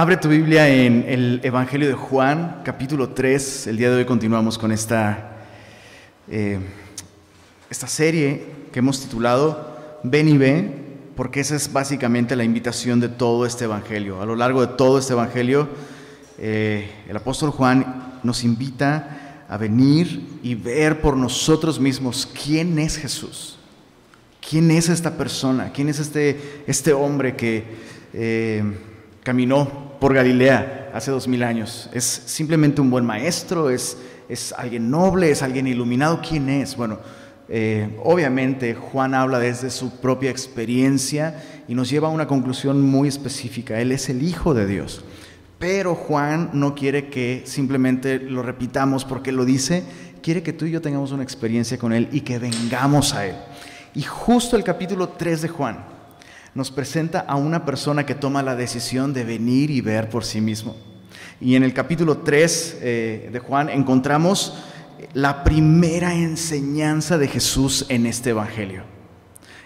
Abre tu Biblia en el Evangelio de Juan, capítulo 3. El día de hoy continuamos con esta, eh, esta serie que hemos titulado Ven y ve, porque esa es básicamente la invitación de todo este Evangelio. A lo largo de todo este Evangelio, eh, el apóstol Juan nos invita a venir y ver por nosotros mismos quién es Jesús. ¿Quién es esta persona? ¿Quién es este, este hombre que... Eh, caminó por Galilea hace dos mil años. Es simplemente un buen maestro, es, es alguien noble, es alguien iluminado. ¿Quién es? Bueno, eh, obviamente Juan habla desde su propia experiencia y nos lleva a una conclusión muy específica. Él es el Hijo de Dios. Pero Juan no quiere que simplemente lo repitamos porque lo dice, quiere que tú y yo tengamos una experiencia con Él y que vengamos a Él. Y justo el capítulo 3 de Juan, nos presenta a una persona que toma la decisión de venir y ver por sí mismo. Y en el capítulo 3 eh, de Juan encontramos la primera enseñanza de Jesús en este Evangelio.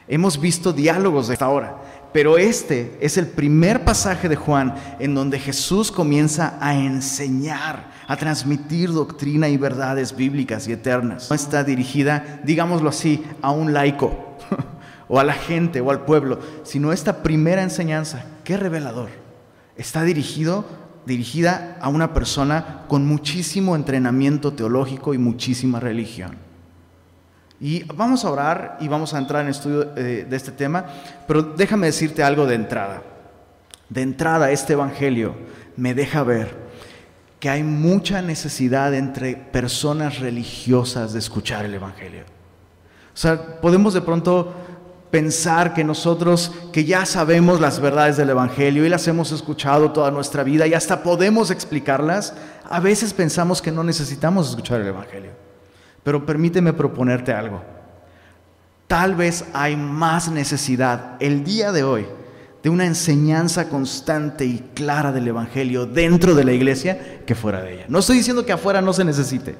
Hemos visto diálogos de esta hora, pero este es el primer pasaje de Juan en donde Jesús comienza a enseñar, a transmitir doctrina y verdades bíblicas y eternas. Está dirigida, digámoslo así, a un laico o a la gente o al pueblo, sino esta primera enseñanza, qué revelador, está dirigido, dirigida a una persona con muchísimo entrenamiento teológico y muchísima religión. Y vamos a orar y vamos a entrar en estudio eh, de este tema, pero déjame decirte algo de entrada. De entrada, este Evangelio me deja ver que hay mucha necesidad entre personas religiosas de escuchar el Evangelio. O sea, podemos de pronto pensar que nosotros que ya sabemos las verdades del Evangelio y las hemos escuchado toda nuestra vida y hasta podemos explicarlas, a veces pensamos que no necesitamos escuchar el Evangelio. Pero permíteme proponerte algo. Tal vez hay más necesidad el día de hoy de una enseñanza constante y clara del Evangelio dentro de la iglesia que fuera de ella. No estoy diciendo que afuera no se necesite,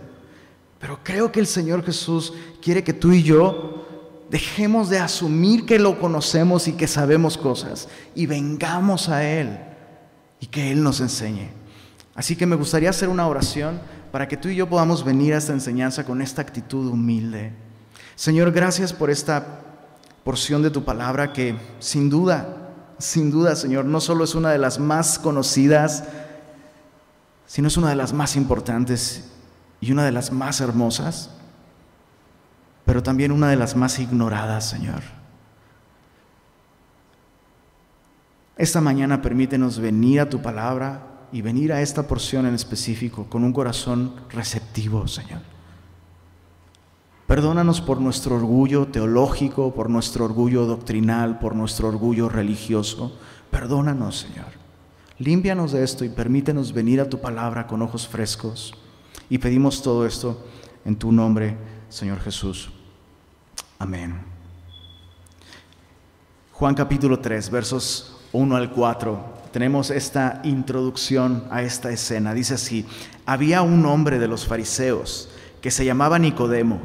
pero creo que el Señor Jesús quiere que tú y yo Dejemos de asumir que lo conocemos y que sabemos cosas y vengamos a Él y que Él nos enseñe. Así que me gustaría hacer una oración para que tú y yo podamos venir a esta enseñanza con esta actitud humilde. Señor, gracias por esta porción de tu palabra que sin duda, sin duda, Señor, no solo es una de las más conocidas, sino es una de las más importantes y una de las más hermosas pero también una de las más ignoradas, Señor. Esta mañana permítenos venir a tu palabra y venir a esta porción en específico con un corazón receptivo, Señor. Perdónanos por nuestro orgullo teológico, por nuestro orgullo doctrinal, por nuestro orgullo religioso. Perdónanos, Señor. Límpianos de esto y permítenos venir a tu palabra con ojos frescos. Y pedimos todo esto en tu nombre, Señor Jesús. Amén. Juan capítulo 3, versos 1 al 4. Tenemos esta introducción a esta escena. Dice así, había un hombre de los fariseos que se llamaba Nicodemo,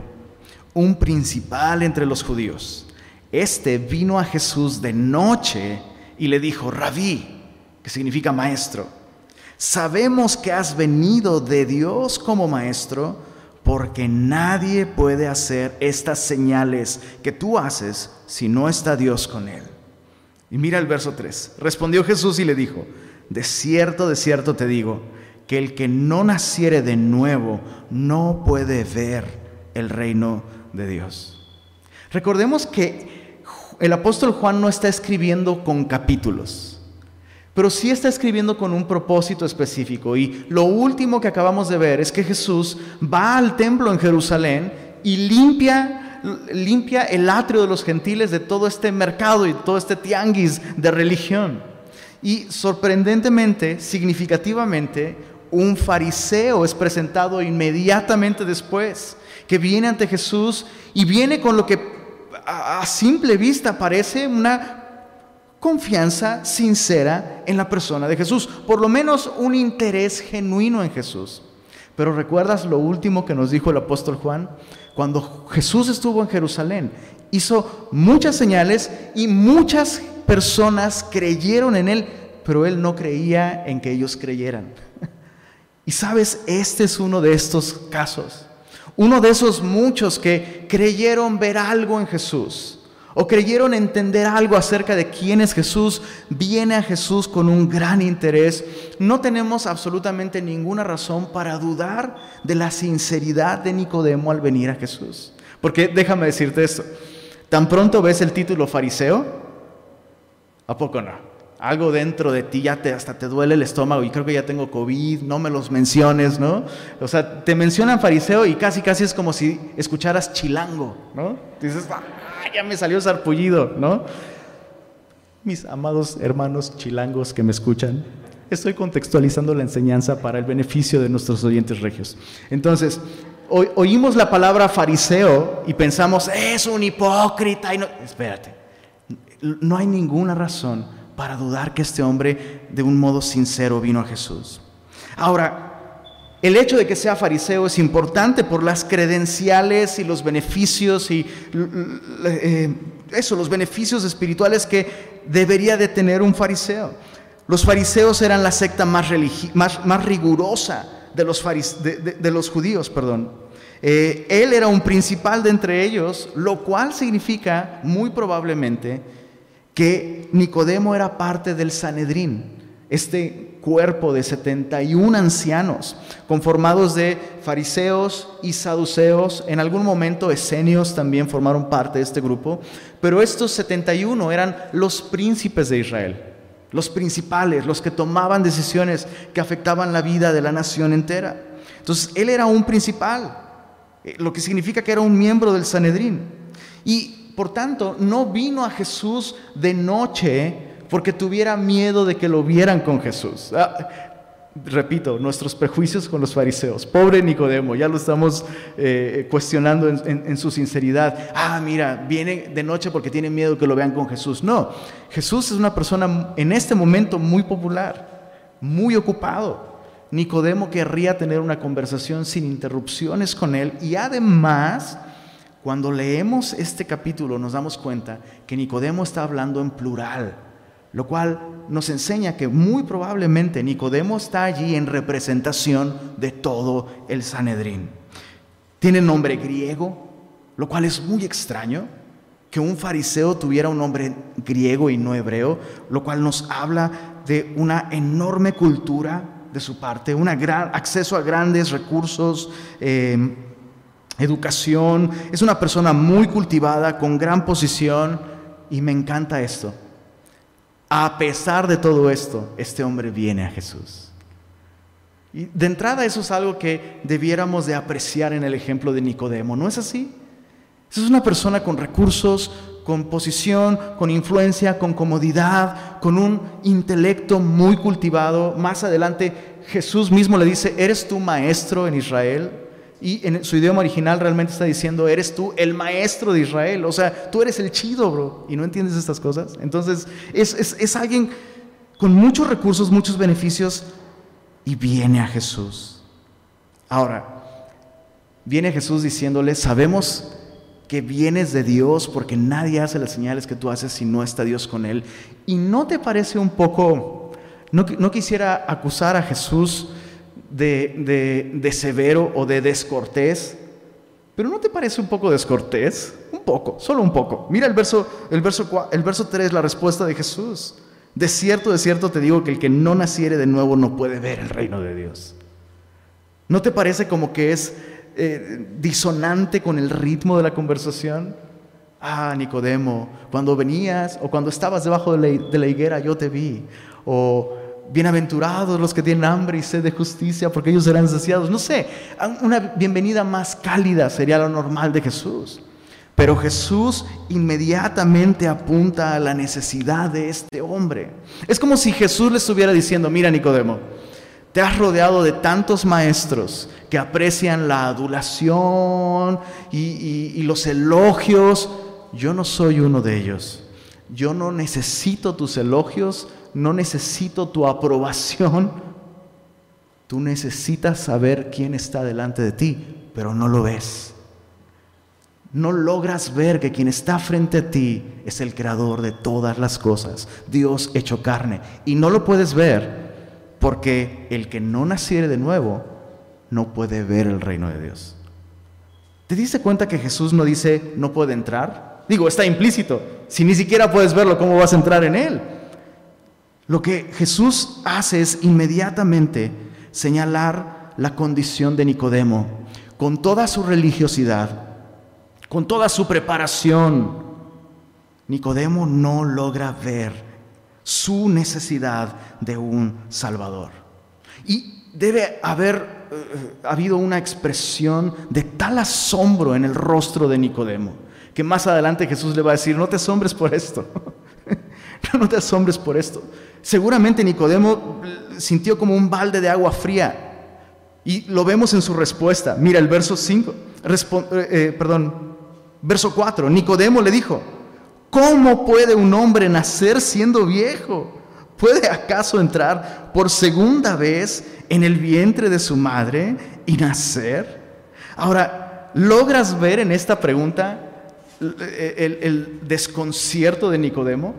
un principal entre los judíos. Este vino a Jesús de noche y le dijo, rabí, que significa maestro, sabemos que has venido de Dios como maestro porque nadie puede hacer estas señales que tú haces si no está Dios con él. Y mira el verso 3. Respondió Jesús y le dijo, de cierto, de cierto te digo, que el que no naciere de nuevo no puede ver el reino de Dios. Recordemos que el apóstol Juan no está escribiendo con capítulos pero sí está escribiendo con un propósito específico. Y lo último que acabamos de ver es que Jesús va al templo en Jerusalén y limpia, limpia el atrio de los gentiles de todo este mercado y todo este tianguis de religión. Y sorprendentemente, significativamente, un fariseo es presentado inmediatamente después, que viene ante Jesús y viene con lo que a simple vista parece una confianza sincera en la persona de Jesús, por lo menos un interés genuino en Jesús. Pero recuerdas lo último que nos dijo el apóstol Juan, cuando Jesús estuvo en Jerusalén, hizo muchas señales y muchas personas creyeron en él pero él no creía en que ellos creyeran. Y sabes, este es uno de estos casos. Uno de esos muchos que creyeron ver algo en Jesús o creyeron entender algo acerca de quién es Jesús, viene a Jesús con un gran interés. No tenemos absolutamente ninguna razón para dudar de la sinceridad de Nicodemo al venir a Jesús. Porque déjame decirte esto, tan pronto ves el título fariseo, ¿a poco no? algo dentro de ti ya te, hasta te duele el estómago y creo que ya tengo COVID, no me los menciones, ¿no? O sea, te mencionan fariseo y casi casi es como si escucharas chilango, ¿no? Dices, ah, ya me salió sarpullido, ¿no? Mis amados hermanos chilangos que me escuchan, estoy contextualizando la enseñanza para el beneficio de nuestros oyentes regios. Entonces, oímos la palabra fariseo y pensamos, es un hipócrita. Y no, espérate, no hay ninguna razón para dudar que este hombre de un modo sincero vino a Jesús. Ahora, el hecho de que sea fariseo es importante por las credenciales y los beneficios y eh, eso, los beneficios espirituales que debería de tener un fariseo. Los fariseos eran la secta más, más, rigurosa de los, de, los, judíos, perdón. Eh, él era un principal de entre ellos, lo cual significa muy probablemente que Nicodemo era parte del Sanedrín, este cuerpo de 71 ancianos, conformados de fariseos y saduceos, en algún momento esenios también formaron parte de este grupo, pero estos 71 eran los príncipes de Israel, los principales, los que tomaban decisiones que afectaban la vida de la nación entera. Entonces, él era un principal, eh, lo que significa que era un miembro del Sanedrín. Y por tanto, no vino a Jesús de noche porque tuviera miedo de que lo vieran con Jesús. Ah, repito, nuestros prejuicios con los fariseos. Pobre Nicodemo, ya lo estamos eh, cuestionando en, su sinceridad. Ah, mira, viene de noche porque tiene miedo que lo vean con Jesús. No, Jesús es una persona en este momento muy popular, muy ocupado. Nicodemo querría tener una conversación sin interrupciones con él y además cuando leemos este capítulo nos damos cuenta que Nicodemo está hablando en plural, lo cual nos enseña que muy probablemente Nicodemo está allí en representación de todo el Sanedrín. Tiene nombre griego, lo cual es muy extraño, que un fariseo tuviera un nombre griego y no hebreo, lo cual nos habla de una enorme cultura de su parte, un acceso a grandes recursos. Eh, educación, es una persona muy cultivada, con gran posición, y me encanta esto. A pesar de todo esto, este hombre viene a Jesús. Y de entrada eso es algo que debiéramos de apreciar en el ejemplo de Nicodemo, ¿no es así? Es una persona con recursos, con posición, con influencia, con comodidad, con un intelecto muy cultivado. Más adelante Jesús mismo le dice, ¿eres tú maestro en Israel? Y en su idioma original realmente está diciendo, eres tú el maestro de Israel. O sea, tú eres el chido, bro. Y no entiendes estas cosas. Entonces, es, es alguien con muchos recursos, muchos beneficios, y viene a Jesús. Ahora, viene Jesús diciéndole, sabemos que vienes de Dios porque nadie hace las señales que tú haces si no está Dios con él. ¿Y no te parece un poco, no, no quisiera acusar a Jesús de, severo o de descortés. Pero ¿no te parece un poco descortés? Un poco, solo un poco. Mira el verso, el verso, el verso 3, la respuesta de Jesús. De cierto, de cierto te digo que el que no naciere de nuevo no puede ver el reino de Dios. ¿No te parece como que es eh, disonante con el ritmo de la conversación? Ah, Nicodemo, cuando venías o cuando estabas debajo de la, de la higuera yo te vi. O Bienaventurados los que tienen hambre y sed de justicia, porque ellos serán saciados. No sé, una bienvenida más cálida sería lo normal de Jesús. Pero Jesús inmediatamente apunta a la necesidad de este hombre. Es como si Jesús le estuviera diciendo, mira Nicodemo, te has rodeado de tantos maestros que aprecian la adulación y, y los elogios. Yo no soy uno de ellos. Yo no necesito tus elogios, no necesito tu aprobación. Tú necesitas saber quién está delante de ti, pero no lo ves. no logras ver que quien está frente a ti es el creador de todas las cosas, Dios hecho carne. Y no lo puedes ver porque el que no naciere de nuevo no puede ver el reino de Dios. ¿Te diste cuenta que Jesús no dice no puede entrar? Digo, está implícito. Si ni siquiera puedes verlo, ¿cómo vas a entrar en él? Lo que Jesús hace es inmediatamente señalar la condición de Nicodemo con toda su religiosidad con toda su preparación, Nicodemo no logra ver su necesidad de un Salvador. Y debe haber eh, habido una expresión de tal asombro en el rostro de Nicodemo, que más adelante Jesús le va a decir, no te asombres por esto, no te asombres por esto. Seguramente Nicodemo sintió como un balde de agua fría y lo vemos en su respuesta. Mira el verso 5, eh, eh, perdón, Verso 4, Nicodemo le dijo, ¿cómo puede un hombre nacer siendo viejo? ¿Puede acaso entrar por segunda vez en el vientre de su madre y nacer? Ahora, ¿logras ver en esta pregunta el, desconcierto de Nicodemo?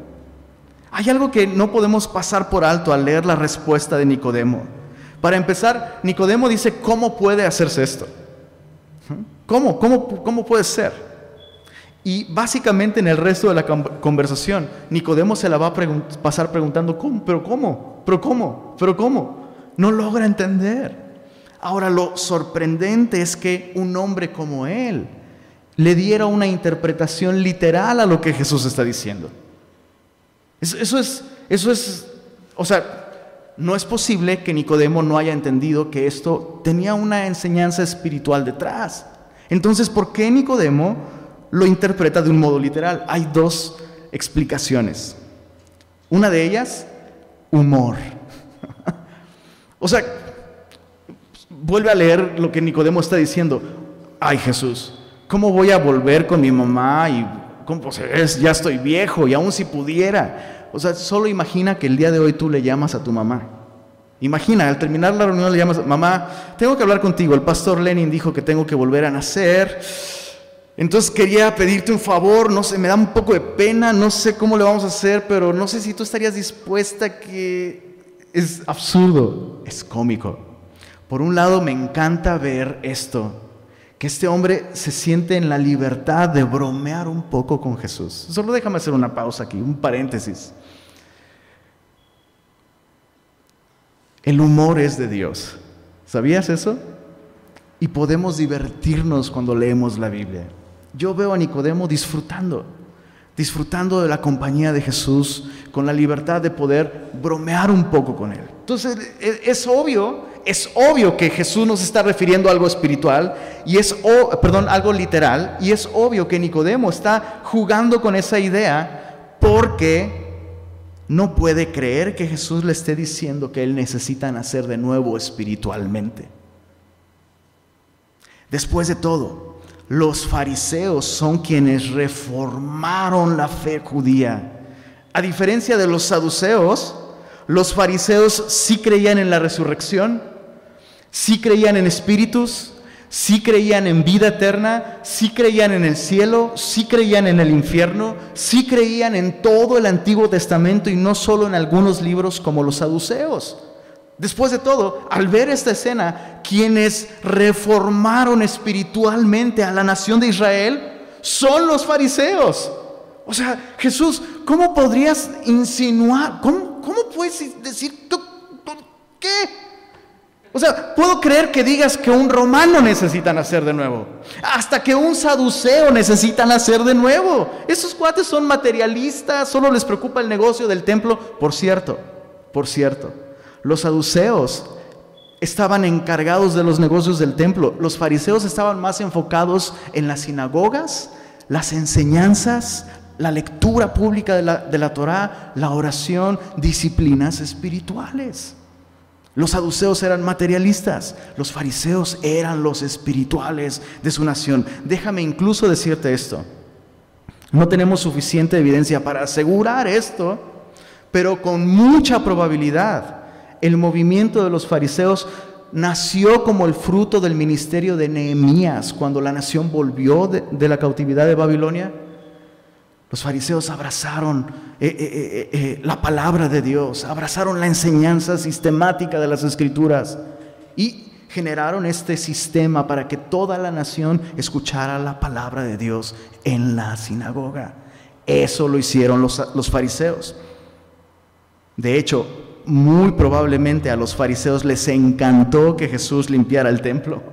Hay algo que no podemos pasar por alto al leer la respuesta de Nicodemo. Para empezar, Nicodemo dice, ¿cómo puede hacerse esto? ¿Cómo? ¿Cómo, cómo puede ser? Y básicamente en el resto de la conversación, Nicodemo se la va a pasar preguntando, ¿cómo? ¿Pero cómo? ¿Pero cómo? ¿Pero cómo? No logra entender. Ahora lo sorprendente es que un hombre como él le diera una interpretación literal a lo que Jesús está diciendo. Eso, es, eso es, o sea, no es posible que Nicodemo no haya entendido que esto tenía una enseñanza espiritual detrás. Entonces, ¿por qué Nicodemo lo interpreta de un modo literal. Hay dos explicaciones. Una de ellas, humor. o sea, vuelve a leer lo que Nicodemo está diciendo. Ay Jesús, ¿cómo voy a volver con mi mamá? Y ¿cómo, pues, ya estoy viejo y aún si pudiera. O sea, solo imagina que el día de hoy tú le llamas a tu mamá. Imagina, al terminar la reunión le llamas, mamá, tengo que hablar contigo. El pastor Lenin dijo que tengo que volver a nacer entonces quería pedirte un favor, no sé, me da un poco de pena, no sé cómo le vamos a hacer, pero no sé si tú estarías dispuesta que es absurdo, es cómico. Por un lado me encanta ver esto, que este hombre se siente en la libertad de bromear un poco con Jesús. Solo déjame hacer una pausa aquí, un paréntesis. El humor es de Dios. ¿Sabías eso? Y podemos divertirnos cuando leemos la Biblia. Yo veo a Nicodemo disfrutando, disfrutando de la compañía de Jesús, con la libertad de poder bromear un poco con él. Entonces e, es obvio, es obvio que Jesús nos está refiriendo a algo espiritual y es, perdón, algo literal y es obvio que Nicodemo está jugando con esa idea porque no puede creer que Jesús le esté diciendo que él necesita nacer de nuevo espiritualmente. Después de todo, los fariseos son quienes reformaron la fe judía. A diferencia de los saduceos, los fariseos sí creían en la resurrección, sí creían en espíritus, sí creían en vida eterna, sí creían en el cielo, sí creían en el infierno, sí creían en todo el Antiguo Testamento y no solo en algunos libros como los saduceos. Después de todo, al ver esta escena, quienes reformaron espiritualmente a la nación de Israel son los fariseos. O sea, Jesús, ¿cómo podrías insinuar? ¿Cómo, puedes decir tú, qué? O sea, puedo creer que digas que un romano necesita nacer de nuevo, hasta que un saduceo necesita nacer de nuevo. Esos cuates son materialistas, solo les preocupa el negocio del templo. Por cierto, por cierto, los saduceos estaban encargados de los negocios del templo. Los fariseos estaban más enfocados en las sinagogas, las enseñanzas, la lectura pública de la, de la Torah, la oración, disciplinas espirituales. Los saduceos eran materialistas, los fariseos eran los espirituales de su nación. Déjame incluso decirte esto. No tenemos suficiente evidencia para asegurar esto, pero con mucha probabilidad el movimiento de los fariseos nació como el fruto del ministerio de Nehemías cuando la nación volvió de, la cautividad de Babilonia. Los fariseos abrazaron eh, eh, eh, la palabra de Dios, abrazaron la enseñanza sistemática de las escrituras y generaron este sistema para que toda la nación escuchara la palabra de Dios en la sinagoga. Eso lo hicieron los, los fariseos. De hecho, muy probablemente a los fariseos les encantó que Jesús limpiara el templo,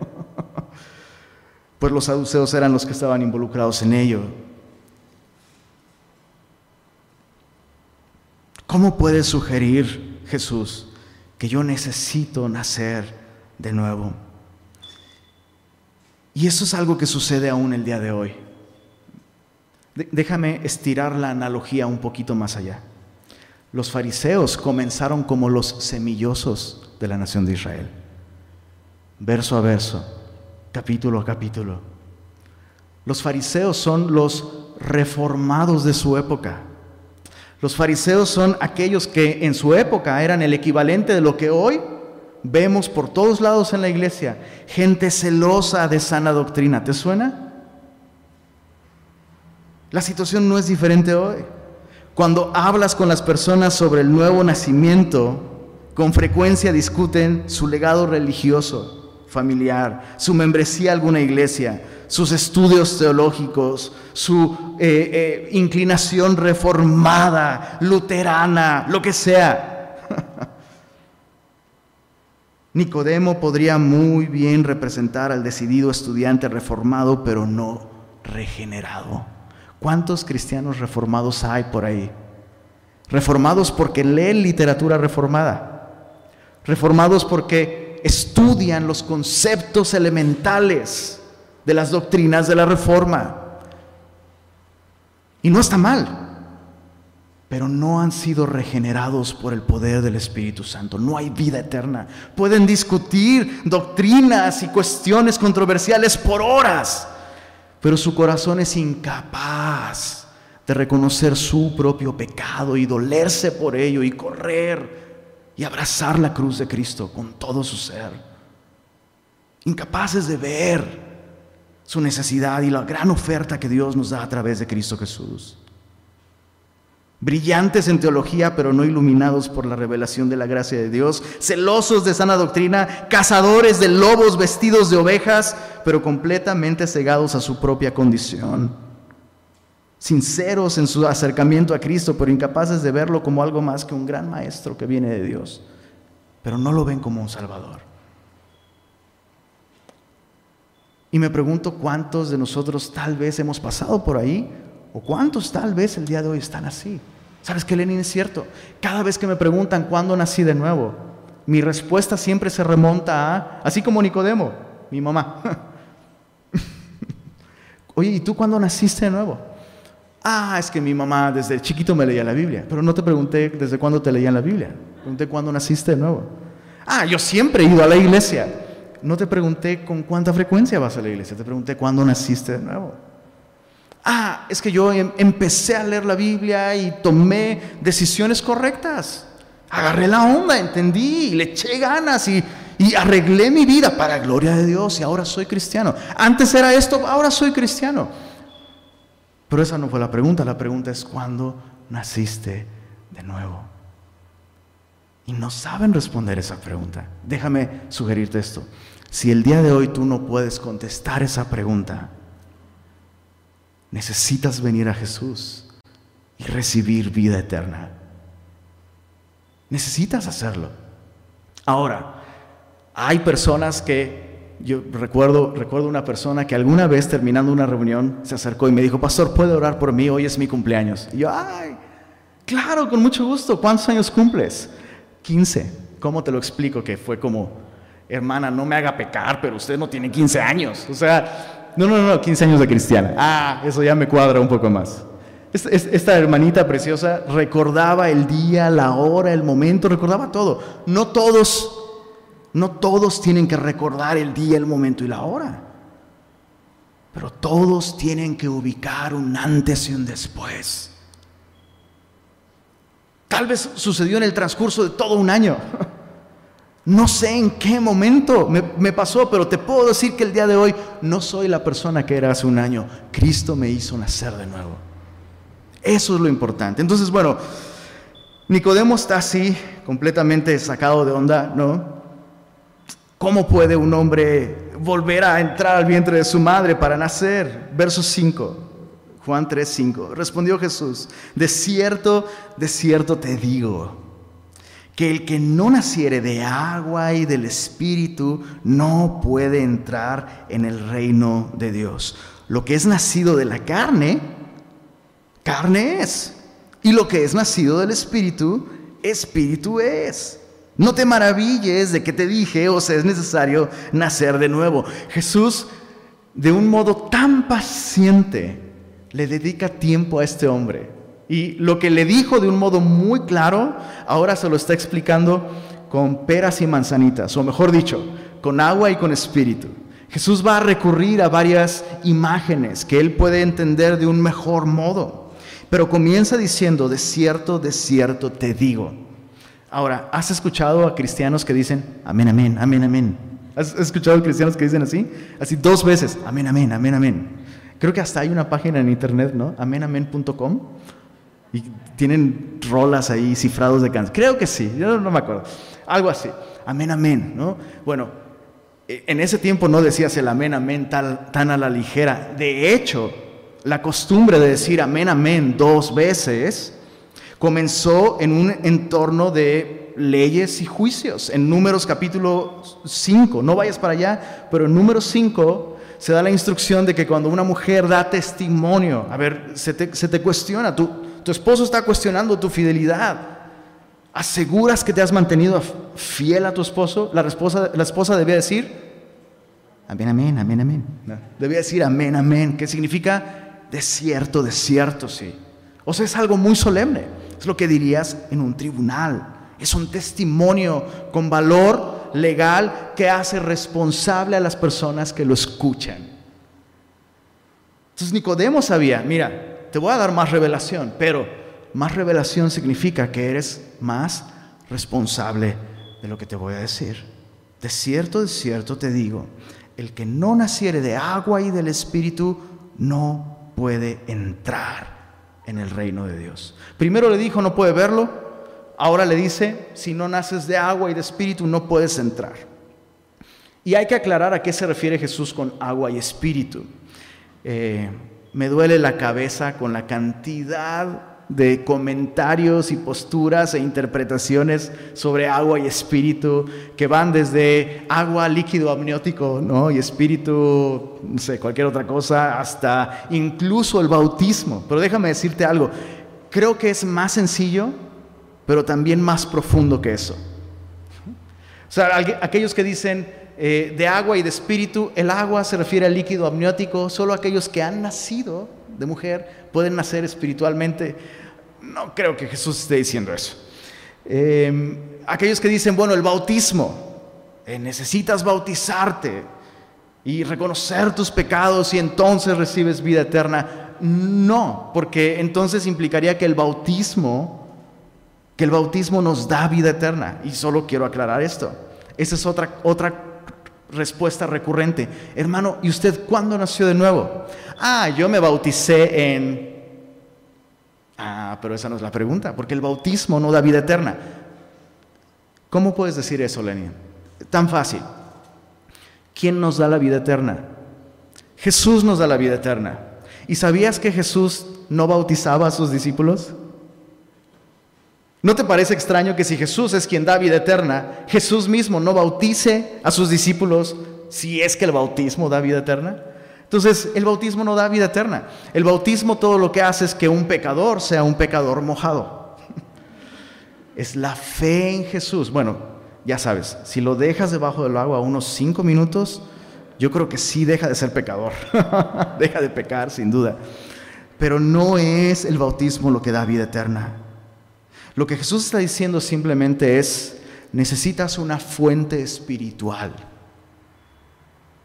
pues los saduceos eran los que estaban involucrados en ello. ¿Cómo puede sugerir Jesús que yo necesito nacer de nuevo? Y eso es algo que sucede aún el día de hoy. Déjame estirar la analogía un poquito más allá. Los fariseos comenzaron como los semillosos de la nación de Israel, verso a verso, capítulo a capítulo. Los fariseos son los reformados de su época. Los fariseos son aquellos que en su época eran el equivalente de lo que hoy vemos por todos lados en la iglesia. Gente celosa de sana doctrina. ¿Te suena? La situación no es diferente hoy. Cuando hablas con las personas sobre el nuevo nacimiento, con frecuencia discuten su legado religioso, familiar, su membresía a alguna iglesia, sus estudios teológicos, su eh, eh, inclinación reformada, luterana, lo que sea. Nicodemo podría muy bien representar al decidido estudiante reformado, pero no regenerado. ¿Cuántos cristianos reformados hay por ahí? Reformados porque leen literatura reformada. Reformados porque estudian los conceptos elementales de las doctrinas de la reforma. Y no está mal, pero no han sido regenerados por el poder del Espíritu Santo. No hay vida eterna. Pueden discutir doctrinas y cuestiones controversiales por horas pero su corazón es incapaz de reconocer su propio pecado y dolerse por ello y correr y abrazar la cruz de Cristo con todo su ser. Incapaces de ver su necesidad y la gran oferta que Dios nos da a través de Cristo Jesús. Brillantes en teología, pero no iluminados por la revelación de la gracia de Dios, celosos de sana doctrina, cazadores de lobos vestidos de ovejas, pero completamente cegados a su propia condición, sinceros en su acercamiento a Cristo, pero incapaces de verlo como algo más que un gran maestro que viene de Dios, pero no lo ven como un Salvador. Y me pregunto cuántos de nosotros tal vez hemos pasado por ahí ¿O cuántos tal vez el día de hoy están así? ¿Sabes que Lenin es cierto? Cada vez que me preguntan cuándo nací de nuevo, mi respuesta siempre se remonta a, así como Nicodemo, mi mamá. Oye, ¿y tú cuándo naciste de nuevo? Ah, es que mi mamá desde chiquito me leía la Biblia, pero no te pregunté desde cuándo te leían la Biblia. Pregunté cuándo naciste de nuevo. Ah, yo siempre he ido a la iglesia. No te pregunté con cuánta frecuencia vas a la iglesia, te pregunté cuándo naciste de nuevo. Ah, es que yo em, empecé a leer la Biblia y tomé decisiones correctas. Agarré la onda, entendí, le eché ganas y, y arreglé mi vida para gloria de Dios y ahora soy cristiano. Antes era esto, ahora soy cristiano. Pero esa no fue la pregunta, la pregunta es ¿cuándo naciste de nuevo? Y no saben responder esa pregunta. Déjame sugerirte esto. Si el día de hoy tú no puedes contestar esa pregunta, Necesitas venir a Jesús y recibir vida eterna. Necesitas hacerlo. Ahora, hay personas que yo recuerdo, recuerdo una persona que alguna vez terminando una reunión se acercó y me dijo, pastor, ¿puede orar por mí? Hoy es mi cumpleaños. Y yo, ay, claro, con mucho gusto. ¿Cuántos años cumples? 15. ¿Cómo te lo explico? Que fue como, hermana, no me haga pecar, pero usted no tiene 15 años. O sea, no, no, no, 15 años de cristiana. Ah, eso ya me cuadra un poco más. Esta hermanita preciosa recordaba el día, la hora, el momento, recordaba todo. No todos, no todos tienen que recordar el día, el momento y la hora. Pero todos tienen que ubicar un antes y un después. Tal vez sucedió en el transcurso de todo un año. No sé en qué momento me, pasó, pero te puedo decir que el día de hoy no soy la persona que era hace un año. Cristo me hizo nacer de nuevo. Eso es lo importante. Entonces, bueno, Nicodemo está así, completamente sacado de onda, ¿no? ¿Cómo puede un hombre volver a entrar al vientre de su madre para nacer? Verso 5. Juan 3:5. Respondió Jesús, de cierto, de cierto te digo, que el que no naciere de agua y del Espíritu no puede entrar en el reino de Dios. Lo que es nacido de la carne, carne es. Y lo que es nacido del Espíritu, Espíritu es. No te maravilles de que te dije, o sea, es necesario nacer de nuevo. Jesús, de un modo tan paciente, le dedica tiempo a este hombre. Y lo que le dijo de un modo muy claro, ahora se lo está explicando con peras y manzanitas, o mejor dicho, con agua y con espíritu. Jesús va a recurrir a varias imágenes que él puede entender de un mejor modo, pero comienza diciendo, de cierto, de cierto te digo. Ahora, ¿has escuchado a cristianos que dicen, amén, amén, amén, amén? ¿Has escuchado a cristianos que dicen así? Así dos veces, amén, amén, amén, amén. Creo que hasta hay una página en internet, ¿no? amenamen.com. Y tienen rolas ahí, cifrados de canciones. Creo que sí, yo no me acuerdo. Algo así. Amén, amén, ¿no? Bueno, e, en ese tiempo no decías el amén, amén tan a la ligera. De hecho, la costumbre de decir amén, amén dos veces comenzó en un entorno de leyes y juicios. En Números capítulo 5, no vayas para allá, pero en Números 5 se da la instrucción de que cuando una mujer da testimonio, a ver, se te, cuestiona, tu, tu esposo está cuestionando tu fidelidad. ¿Aseguras que te has mantenido fiel a tu esposo? La, esposa, la esposa debía decir, amén, amén, amén, amén. Debía decir amén, amén, que significa desierto, desierto, sí. O sea, es algo muy solemne. Es lo que dirías en un tribunal. Es un testimonio con valor legal que hace responsable a las personas que lo escuchan. Entonces Nicodemo sabía, mira, te voy a dar más revelación, pero más revelación significa que eres más responsable de lo que te voy a decir. De cierto, de cierto te digo, el que no naciere de agua y del Espíritu no puede entrar en el reino de Dios. Primero le dijo, no puede verlo, ahora le dice, si no naces de agua y de espíritu no puedes entrar. Y hay que aclarar a qué se refiere Jesús con agua y espíritu. Eh, me duele la cabeza con la cantidad de comentarios y posturas e interpretaciones sobre agua y espíritu que van desde agua, líquido amniótico ¿no? y espíritu, no sé, cualquier otra cosa, hasta incluso el bautismo. Pero déjame decirte algo, creo que es más sencillo pero también más profundo que eso. O sea, aquellos que dicen eh, de agua y de espíritu, el agua se refiere al líquido amniótico, solo aquellos que han nacido de mujer pueden nacer espiritualmente. No creo que Jesús esté diciendo eso. Em, aquellos que dicen, bueno, el bautismo, eh, necesitas bautizarte y reconocer tus pecados y entonces recibes vida eterna. No, porque entonces implicaría que el bautismo que el bautismo nos da vida eterna. Y solo quiero aclarar esto. Esa es otra, otra respuesta recurrente. Hermano, ¿y usted cuándo nació de nuevo? Ah, yo me bauticé en... Ah, pero esa no es la pregunta, porque el bautismo no da vida eterna. ¿Cómo puedes decir eso, Lenin? Tan fácil. ¿Quién nos da la vida eterna? Jesús nos da la vida eterna. ¿Y sabías que Jesús no bautizaba a sus discípulos? ¿No te parece extraño que si Jesús es quien da vida eterna, Jesús mismo no bautice a sus discípulos si es que el bautismo da vida eterna? Entonces, el bautismo no da vida eterna. El bautismo todo lo que hace es que un pecador sea un pecador mojado. Es la fe en Jesús. Bueno, ya sabes, si lo dejas debajo del agua unos cinco minutos, yo creo que sí deja de ser pecador. deja de pecar, sin duda. Pero no es el bautismo lo que da vida eterna. Lo que Jesús está diciendo simplemente es, necesitas una fuente espiritual.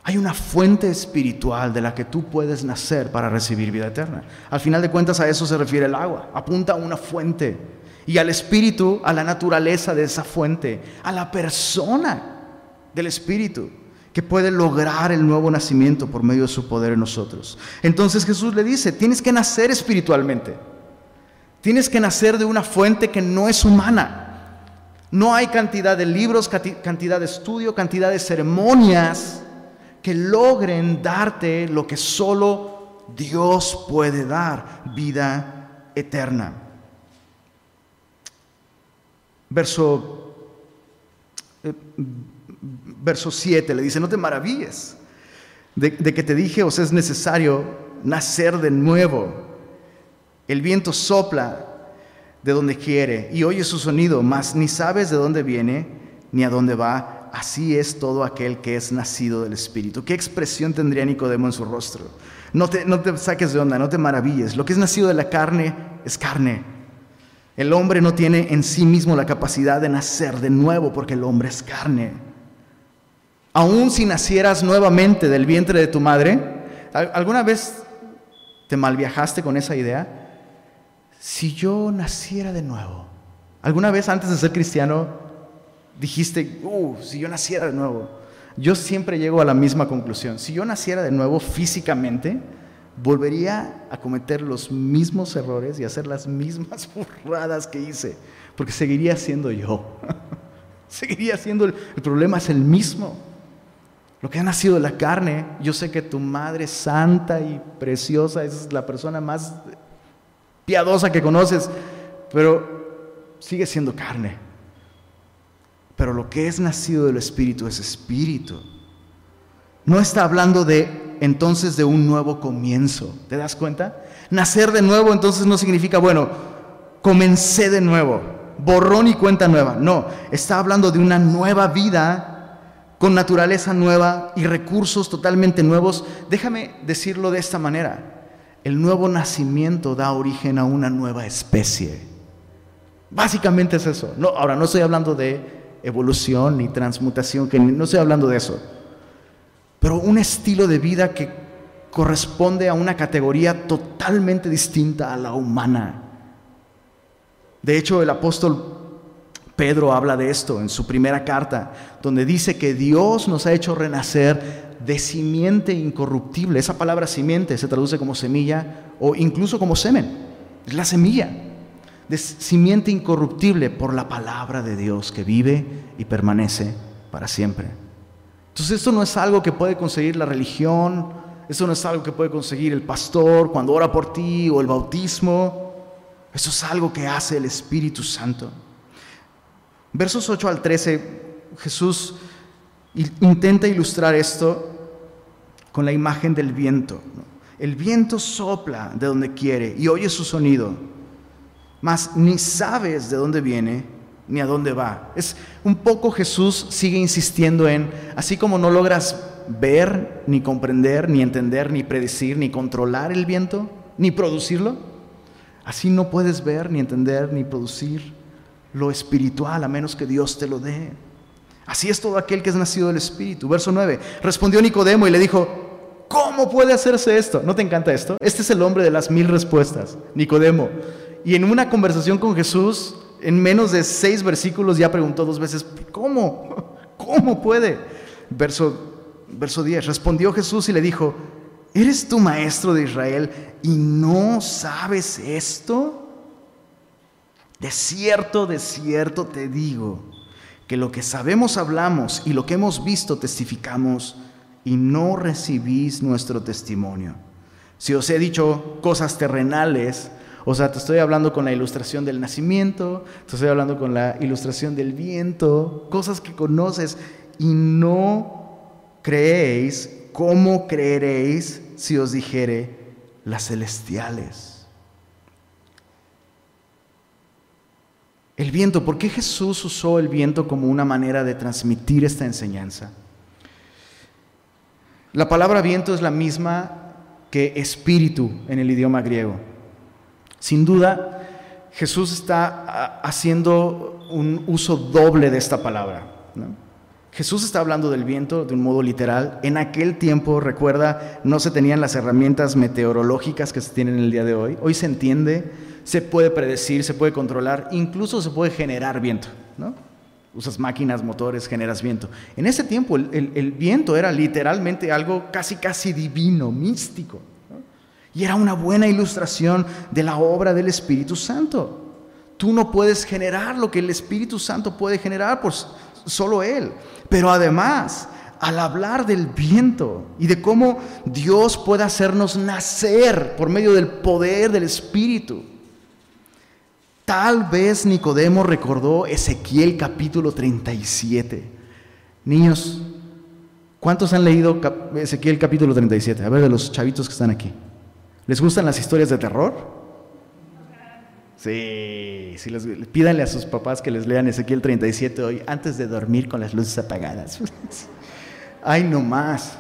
Hay una fuente espiritual de la que tú puedes nacer para recibir vida eterna. Al final de cuentas a eso se refiere el agua. Apunta a una fuente. y al espíritu a la naturaleza de esa fuente, a la persona del espíritu que puede lograr el nuevo nacimiento por medio de su poder en nosotros. Entonces Jesús le dice, tienes que nacer espiritualmente. Tienes que nacer de una fuente que no es humana. No hay cantidad de libros, cantidad de estudio, cantidad de ceremonias que logren darte lo que solo Dios puede dar, vida eterna. Verso, eh, verso 7 le dice, no te maravilles de, de que te dije, os es necesario nacer de nuevo. El viento sopla de donde quiere y oye su sonido, mas ni sabes de dónde viene ni a dónde va. Así es todo aquel que es nacido del Espíritu. ¿Qué expresión tendría Nicodemo en su rostro? No te, no te saques de onda, no te maravilles. Lo que es nacido de la carne es carne. El hombre no tiene en sí mismo la capacidad de nacer de nuevo porque el hombre es carne. Aún si nacieras nuevamente del vientre de tu madre, ¿alguna vez te malviajaste con esa idea? Si yo naciera de nuevo, ¿alguna vez antes de ser cristiano dijiste, uh, si yo naciera de nuevo? Yo siempre llego a la misma conclusión. Si yo naciera de nuevo físicamente, volvería a cometer los mismos errores y hacer las mismas burradas que hice, porque seguiría siendo yo. seguiría siendo, el, el problema es el mismo. Lo que ha nacido de la carne, yo sé que tu madre santa y preciosa es la persona más piadosa que conoces, pero sigue siendo carne. Pero lo que es nacido del Espíritu es Espíritu. No está hablando de entonces de un nuevo comienzo. ¿Te das cuenta? Nacer de nuevo entonces no significa, bueno, comencé de nuevo, borrón y cuenta nueva. No, está hablando de una nueva vida con naturaleza nueva y recursos totalmente nuevos. Déjame decirlo de esta manera. El nuevo nacimiento da origen a una nueva especie. Básicamente es eso. No, ahora no estoy hablando de evolución ni transmutación, que no estoy hablando de eso. Pero un estilo de vida que corresponde a una categoría totalmente distinta a la humana. De hecho, el apóstol Pedro habla de esto en su primera carta, donde dice que Dios nos ha hecho renacer de simiente incorruptible. Esa palabra simiente se traduce como semilla o incluso como semen. Es la semilla. De simiente incorruptible por la palabra de Dios que vive y permanece para siempre. Entonces esto no es algo que puede conseguir la religión, esto no es algo que puede conseguir el pastor cuando ora por ti o el bautismo. Eso es algo que hace el Espíritu Santo. Versos 8 al 13, Jesús intenta ilustrar esto con la imagen del viento. El viento sopla de donde quiere y oye su sonido, mas ni sabes de dónde viene ni a dónde va. Es un poco Jesús sigue insistiendo en, así como no logras ver, ni comprender, ni entender, ni predecir, ni controlar el viento, ni producirlo, así no puedes ver, ni entender, ni producir lo espiritual a menos que Dios te lo dé. Así es todo aquel que es nacido del Espíritu. Verso 9. Respondió Nicodemo y le dijo, ¿cómo puede hacerse esto? ¿No te encanta esto? Este es el hombre de las mil respuestas, Nicodemo. Y en una conversación con Jesús, en menos de seis versículos, ya preguntó dos veces, ¿cómo? ¿Cómo puede? Verso, verso 10. Respondió Jesús y le dijo, ¿eres tu maestro de Israel y no sabes esto? De cierto, de cierto te digo que lo que sabemos hablamos y lo que hemos visto testificamos y no recibís nuestro testimonio. Si os he dicho cosas terrenales, o sea, te estoy hablando con la ilustración del nacimiento, te estoy hablando con la ilustración del viento, cosas que conoces y no creéis, ¿cómo creeréis si os dijere las celestiales? El viento, ¿por qué Jesús usó el viento como una manera de transmitir esta enseñanza? La palabra viento es la misma que espíritu en el idioma griego. Sin duda, Jesús está haciendo un uso doble de esta palabra. Jesús está hablando del viento de un modo literal. En aquel tiempo, recuerda, no se tenían las herramientas meteorológicas que se tienen el día de hoy. Hoy se entiende se puede predecir, se puede controlar, incluso se puede generar viento. Usas máquinas, motores, generas viento. En ese tiempo el, viento era literalmente algo casi, casi divino, místico. Y era una buena ilustración de la obra del Espíritu Santo. Tú no puedes generar lo que el Espíritu Santo puede generar, pues solo Él. Pero además, al hablar del viento y de cómo Dios puede hacernos nacer por medio del poder del Espíritu, tal vez Nicodemo recordó Ezequiel capítulo 37. Niños, ¿cuántos han leído Ezequiel capítulo 37? A ver, de los chavitos que están aquí. ¿Les gustan las historias de terror? Sí, pídanle a sus papás que les lean Ezequiel 37 hoy antes de dormir con las luces apagadas. Hay nomás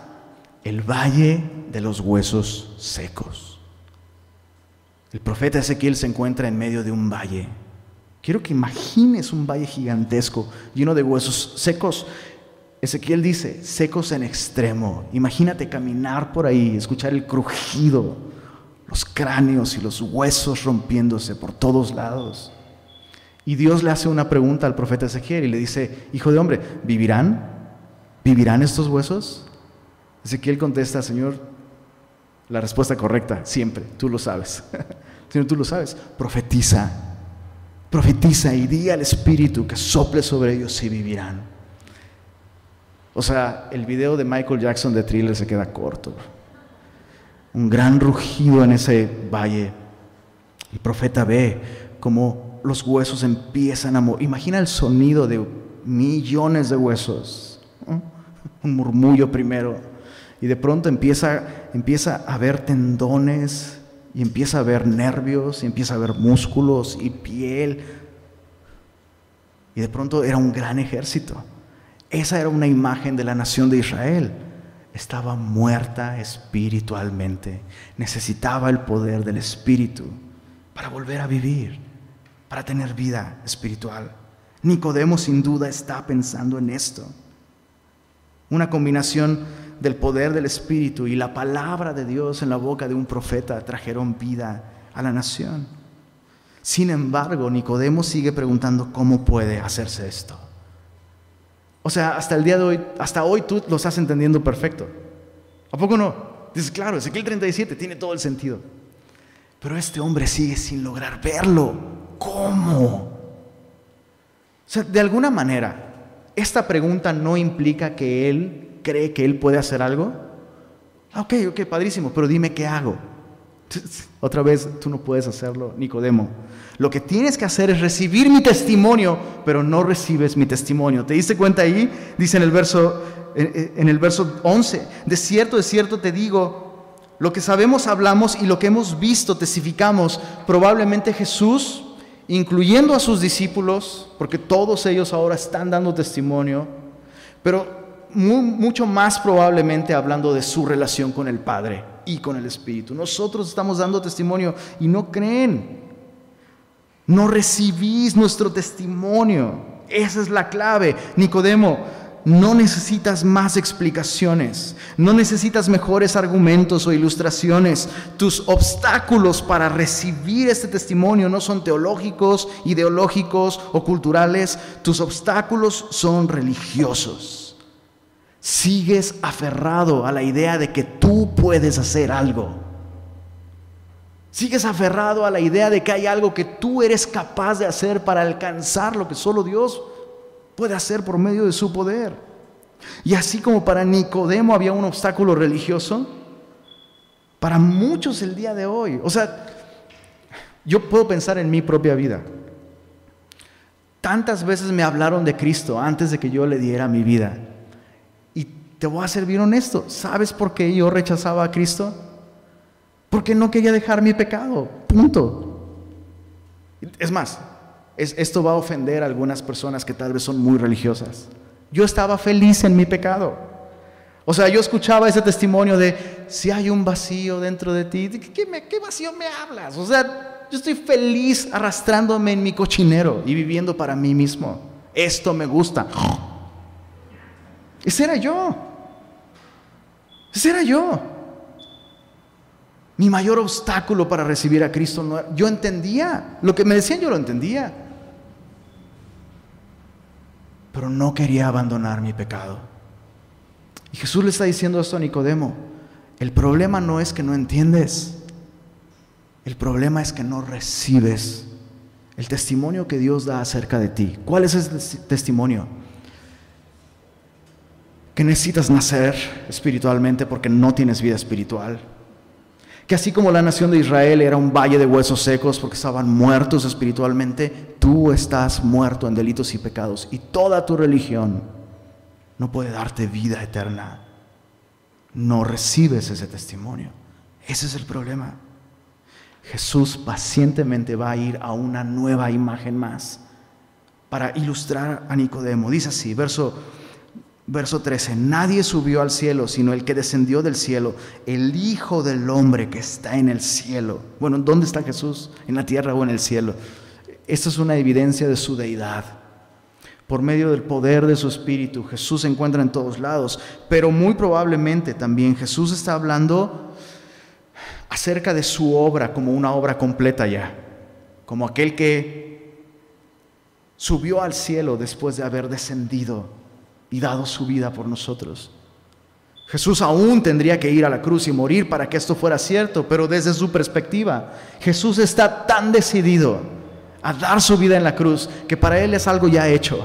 el valle de los huesos secos. El profeta Ezequiel se encuentra en medio de un valle. Quiero que imagines un valle gigantesco lleno de huesos secos. Ezequiel dice, secos en extremo. Imagínate caminar por ahí, escuchar el crujido los cráneos y los huesos rompiéndose por todos lados. Y Dios le hace una pregunta al profeta Ezequiel y le dice, hijo de hombre, ¿vivirán? ¿Vivirán estos huesos? Ezequiel contesta, Señor, la respuesta correcta, siempre, tú lo sabes. Tú lo sabes, profetiza, profetiza y di al Espíritu que sople sobre ellos y vivirán. O sea, el video de Michael Jackson de Thriller se queda corto un gran rugido en ese valle. El profeta ve como los huesos empiezan a mover. Imagina el sonido de millones de huesos. Un murmullo primero. Y de pronto empieza, empieza a ver tendones, y empieza a ver nervios, y empieza a ver músculos y piel. Y de pronto era un gran ejército. Esa era una imagen de la nación de Israel estaba muerta espiritualmente. Necesitaba el poder del Espíritu para volver a vivir, para tener vida espiritual. Nicodemo sin duda está pensando en esto. Una combinación del poder del Espíritu y la palabra de Dios en la boca de un profeta trajeron vida a la nación. Sin embargo, Nicodemo sigue preguntando cómo puede hacerse esto. O sea, hasta el día de hoy, hasta hoy tú lo estás entendiendo perfecto. ¿A poco no? Dices, claro, Ezequiel 37 tiene todo el sentido. Pero este hombre sigue sin lograr verlo. ¿Cómo? O sea, de alguna manera, esta pregunta no implica que él cree que él puede hacer algo. Ah, ok, ok, padrísimo, pero dime qué hago. Otra vez, tú no puedes hacerlo, Nicodemo. Lo que tienes que hacer es recibir mi testimonio, pero no recibes mi testimonio. ¿Te diste cuenta ahí? Dice en el verso, en el verso 11, de cierto, de cierto te digo, lo que sabemos hablamos y lo que hemos visto testificamos. Probablemente Jesús, incluyendo a sus discípulos, porque todos ellos ahora están dando testimonio, pero mucho más probablemente hablando de su relación con el Padre y con el Espíritu. Nosotros estamos dando testimonio y no creen. No recibís nuestro testimonio. Esa es la clave. Nicodemo, no necesitas más explicaciones, no necesitas mejores argumentos o ilustraciones. Tus obstáculos para recibir este testimonio no son teológicos, ideológicos o culturales. Tus obstáculos son religiosos. Sigues aferrado a la idea de que tú puedes hacer algo. Sigues aferrado a la idea de que hay algo que tú eres capaz de hacer para alcanzar lo que solo Dios puede hacer por medio de su poder. Y así como para Nicodemo había un obstáculo religioso, para muchos el día de hoy, o sea, yo puedo pensar en mi propia vida. Tantas veces me hablaron de Cristo antes de que yo le diera mi vida. Te voy a ser bien honesto. ¿Sabes por qué yo rechazaba a Cristo? Porque no quería dejar mi pecado. Punto. Es más, esto va a ofender a algunas personas que tal vez son muy religiosas. Yo estaba feliz en mi pecado. O sea, yo escuchaba ese testimonio de, si hay un vacío dentro de ti, ¿qué, qué vacío me hablas? O sea, yo estoy feliz arrastrándome en mi cochinero y viviendo para mí mismo. Esto me gusta. Ese era yo. Ese era yo. Mi mayor obstáculo para recibir a Cristo no yo entendía, lo que me decían yo lo entendía. Pero no quería abandonar mi pecado. Y Jesús le está diciendo esto a Nicodemo. El problema no es que no entiendes. El problema es que no recibes el testimonio que Dios da acerca de ti. ¿Cuál es ese testimonio? Que necesitas nacer espiritualmente porque no tienes vida espiritual. Que así como la nación de Israel era un valle de huesos secos porque estaban muertos espiritualmente, tú estás muerto en delitos y pecados. Y toda tu religión no puede darte vida eterna. No recibes ese testimonio. Ese es el problema. Jesús pacientemente va a ir a una nueva imagen más para ilustrar a Nicodemo. Dice así, verso, verso 13, nadie subió al cielo sino el que descendió del cielo, el Hijo del Hombre que está en el cielo. Bueno, ¿dónde está Jesús? ¿En la tierra o en el cielo? Esto es una evidencia de su deidad. Por medio del poder de su espíritu, Jesús se encuentra en todos lados, pero muy probablemente también Jesús está hablando acerca de su obra como una obra completa ya, como aquel que subió al cielo después de haber descendido y dado su vida por nosotros. Jesús aún tendría que ir a la cruz y morir para que esto fuera cierto, pero desde su perspectiva, Jesús está tan decidido a dar su vida en la cruz que para él es algo ya hecho.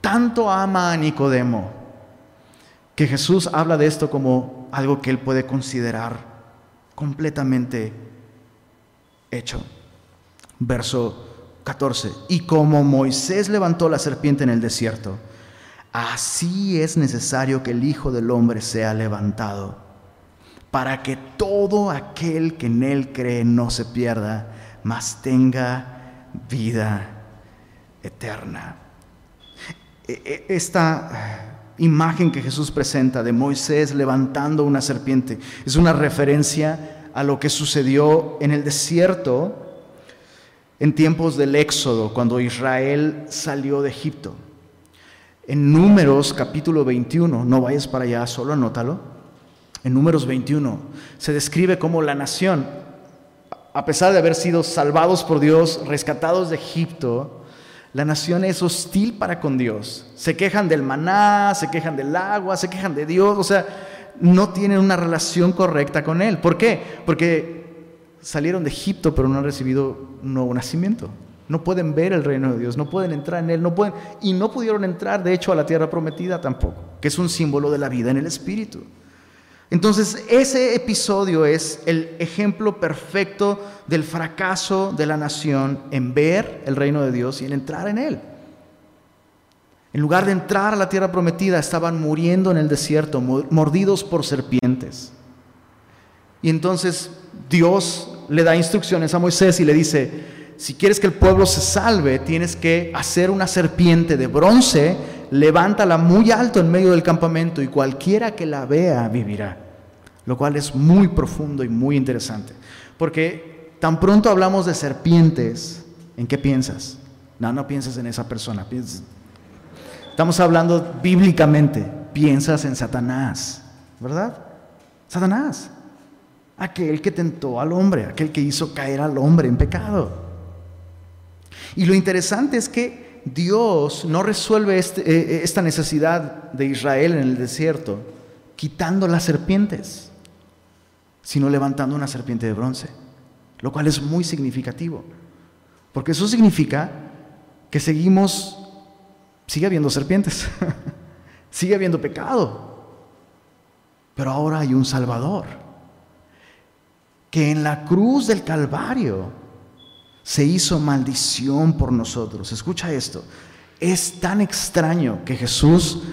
Tanto ama a Nicodemo que Jesús habla de esto como algo que él puede considerar completamente hecho. Verso 14. Y como Moisés levantó la serpiente en el desierto, así es necesario que el Hijo del Hombre sea levantado, para que todo aquel que en él cree no se pierda, mas tenga vida eterna. E, e, esta imagen que Jesús presenta de Moisés levantando una serpiente. Es una referencia a lo que sucedió en el desierto en tiempos del Éxodo, cuando Israel salió de Egipto. En Números capítulo 21, no vayas para allá, solo anótalo. En Números 21 se describe cómo la nación, a pesar de haber sido salvados por Dios, rescatados de Egipto, la nación es hostil para con Dios. Se quejan del maná, se quejan del agua, se quejan de Dios. O sea, no tienen una relación correcta con Él. ¿Por qué? Porque salieron de Egipto pero no han recibido un nuevo nacimiento. No pueden ver el reino de Dios, no pueden entrar en Él, no pueden, y no pudieron entrar, de hecho, a la tierra prometida tampoco, que es un símbolo de la vida en el Espíritu. Entonces, ese episodio es el ejemplo perfecto del fracaso de la nación en ver el reino de Dios y en entrar en él. En lugar de entrar a la tierra prometida, estaban muriendo en el desierto, mordidos por serpientes. Y entonces Dios le da instrucciones a Moisés y le dice, si quieres que el pueblo se salve, tienes que hacer una serpiente de bronce levántala muy alto en medio del campamento y cualquiera que la vea vivirá. Lo cual es muy profundo y muy interesante. Porque tan pronto hablamos de serpientes, ¿en qué piensas? No, no piensas en esa persona. Estamos hablando bíblicamente. Piensas en Satanás, ¿verdad? Satanás. Aquel que tentó al hombre, aquel que hizo caer al hombre en pecado. Y lo interesante es que Dios no resuelve este, eh, eh, esta necesidad de Israel en el desierto quitando las serpientes, sino levantando una serpiente de bronce, lo cual es muy significativo, porque eso significa que seguimos, sigue habiendo serpientes, sigue habiendo pecado, pero ahora hay un Salvador, que en la cruz del Calvario se hizo maldición por nosotros. Escucha esto. Es tan extraño que Jesús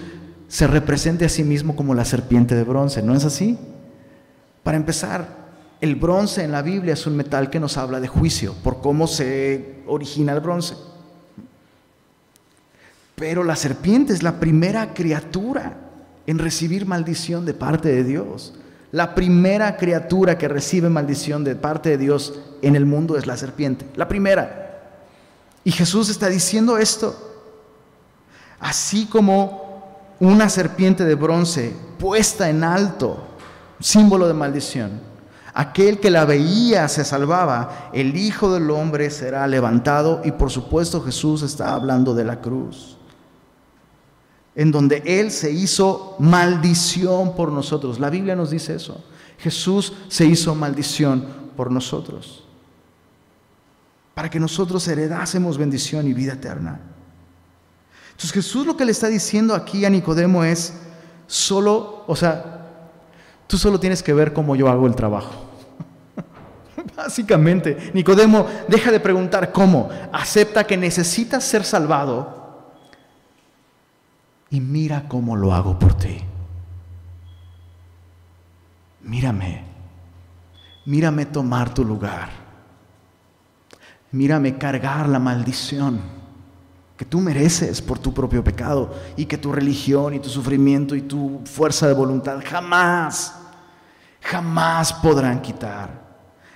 se represente a sí mismo como la serpiente de bronce, ¿no es así? Para empezar, el bronce en la Biblia es un metal que nos habla de juicio, por cómo se origina el bronce. Pero la serpiente es la primera criatura en recibir maldición de parte de Dios. La primera criatura que recibe maldición de parte de Dios en el mundo es la serpiente. La primera. Y Jesús está diciendo esto. Así como una serpiente de bronce puesta en alto, símbolo de maldición, Aquel que la veía se salvaba, el Hijo del Hombre será levantado y por supuesto Jesús está hablando de la cruz, en donde Él se hizo maldición por nosotros. La Biblia nos dice eso. Jesús se hizo maldición por nosotros, para que nosotros heredásemos bendición y vida eterna. Entonces Jesús lo que le está diciendo aquí a Nicodemo es, solo, o sea, tú solo tienes que ver cómo yo hago el trabajo. Básicamente, Nicodemo deja de preguntar cómo, acepta que necesitas ser salvado y mira cómo lo hago por ti. Mírame, mírame tomar tu lugar, mírame cargar la maldición que tú mereces por tu propio pecado y que tu religión y tu sufrimiento y tu fuerza de voluntad jamás, jamás podrán quitar.